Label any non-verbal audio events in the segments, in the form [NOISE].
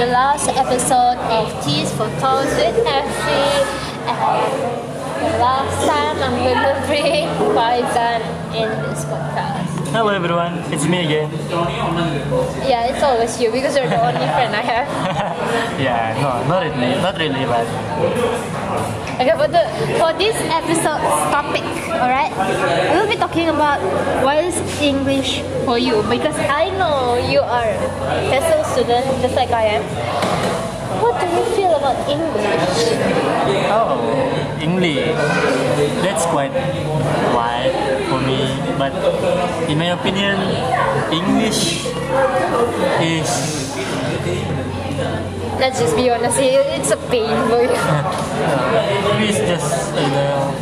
the last episode of Tea's for Thoughts with Effie. And the last time I'm gonna [LAUGHS] bring Faizan in this podcast. Hello everyone, it's me again. Yeah, it's always you because you're the only friend I have. [LAUGHS] yeah, no, not really, not really, but Okay, for the for this episode's topic, alright, we'll be talking about what is English for you because I know you are a TESOL student just like I am. What do you feel about English? oh, English, that's quite wide for me. But in my opinion, English is Let's just be honest it's a pain for you. English is just you know,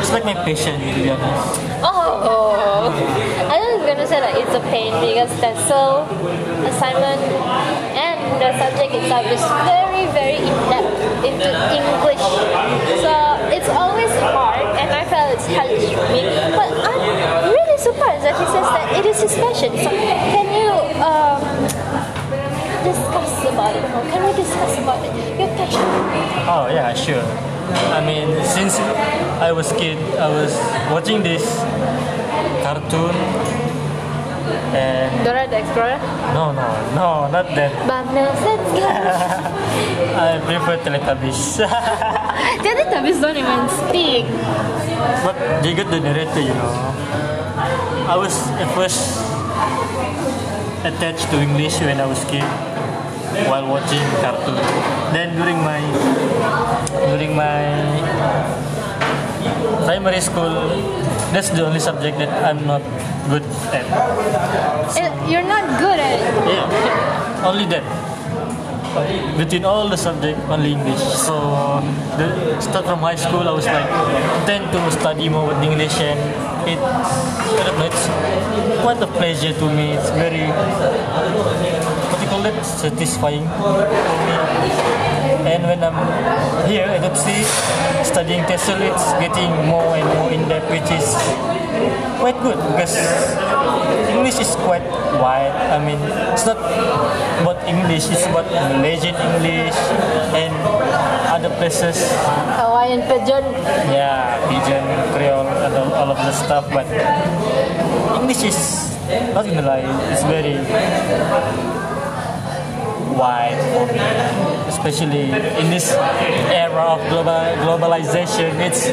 it's like my passion to be honest. Oh, I was gonna say that it's a pain because that's so assignment and the subject itself is very, very in depth into English. So says that it is his passion. So can you um, discuss about it? More? Can we discuss about it? Your passion. Oh yeah, sure. I mean, since I was kid, I was watching this cartoon, and Dora the Explorer. no, no, no, not that. Bubbles [LAUGHS] and I prefer Teletubbies. [LAUGHS] Teletubbies don't even speak. but they got the narrator, you know. I was at first attached to English when I was kid while watching cartoon. Then during my during my primary school, that's the only subject that I'm not good at. Eh, You're not good at it. Yeah, only that. Between all the subject, only English. So, the start from high school, I was like, tend to study more with English, and I it's quite a pleasure to me. It's very, what do you call it, satisfying for me. And when I'm here at UPSI studying TESOL, it's getting more and more in depth, which is quite good because English is quite wide. I mean, it's not about English, it's about Malaysian English and other places. Hawaiian Pidgin. Yeah, Pidgin, Creole, and all, all of the stuff. But English is not gonna lie, it's very wide for me, especially in this of global globalization. It's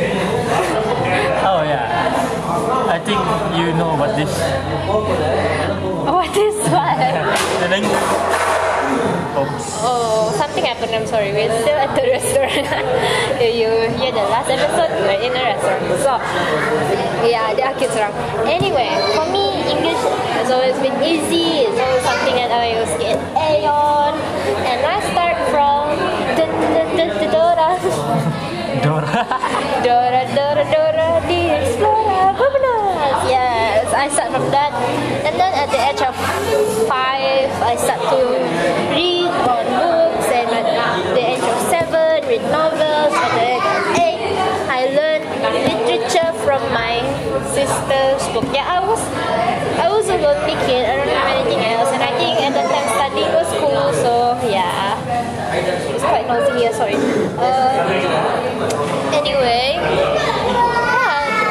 oh yeah, I think you know about this. What is what? [LAUGHS] Oh, something happened. I'm sorry. We're still at the [LAUGHS] restaurant. you hear the last episode? We're in a restaurant. So, yeah, there are kids around. Anyway, for me, English has always been easy. It's always something that I always get A on. And I start from [LAUGHS] Dora. Dora. Dora, Dora, Dora, Explorer, Bubbles. Yes, I start from that. And then at the age of sister's book. Yeah, I was, I was a lonely kid. I don't have anything else. And I think at that time studying was cool. So yeah, it's quite noisy here. Sorry. Uh, anyway, yeah,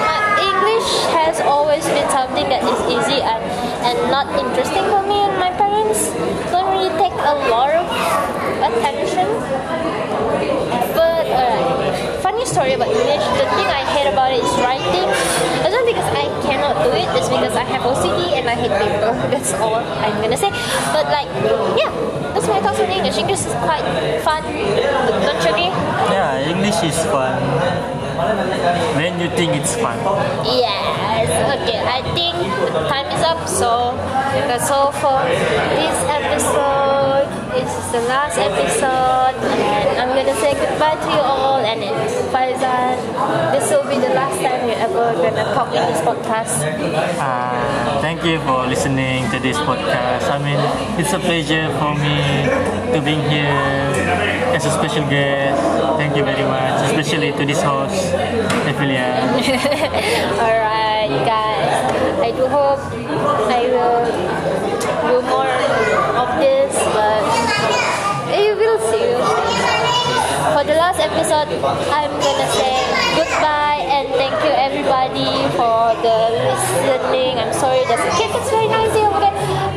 my English has always been something that is easy and, and not interesting for me and my parents don't really take a lot of attention. But uh, funny story about English, the thing I hate about it is writing. It's not because I cannot do it, it's because I have OCD and I hate paper. [LAUGHS] That's all I'm gonna say. But like, yeah, that's my thoughts on English. English is quite fun, don't you agree? Yeah, English is fun. When you think it's fun. Yes. Okay. I think time is up. So that's all for this episode. This is the last episode, and I'm gonna say goodbye to you all. And Faizan, this will be the last time you're ever gonna talk in this podcast. Uh, thank you for listening to this podcast. I mean, it's a pleasure for me to be here as a special guest. Thank you very much, especially to this host, Ephelia. [LAUGHS] Alright, guys. I do hope I will do more of this, but episode, I'm gonna say goodbye and thank you everybody for the listening. I'm sorry the kid is very noisy over there.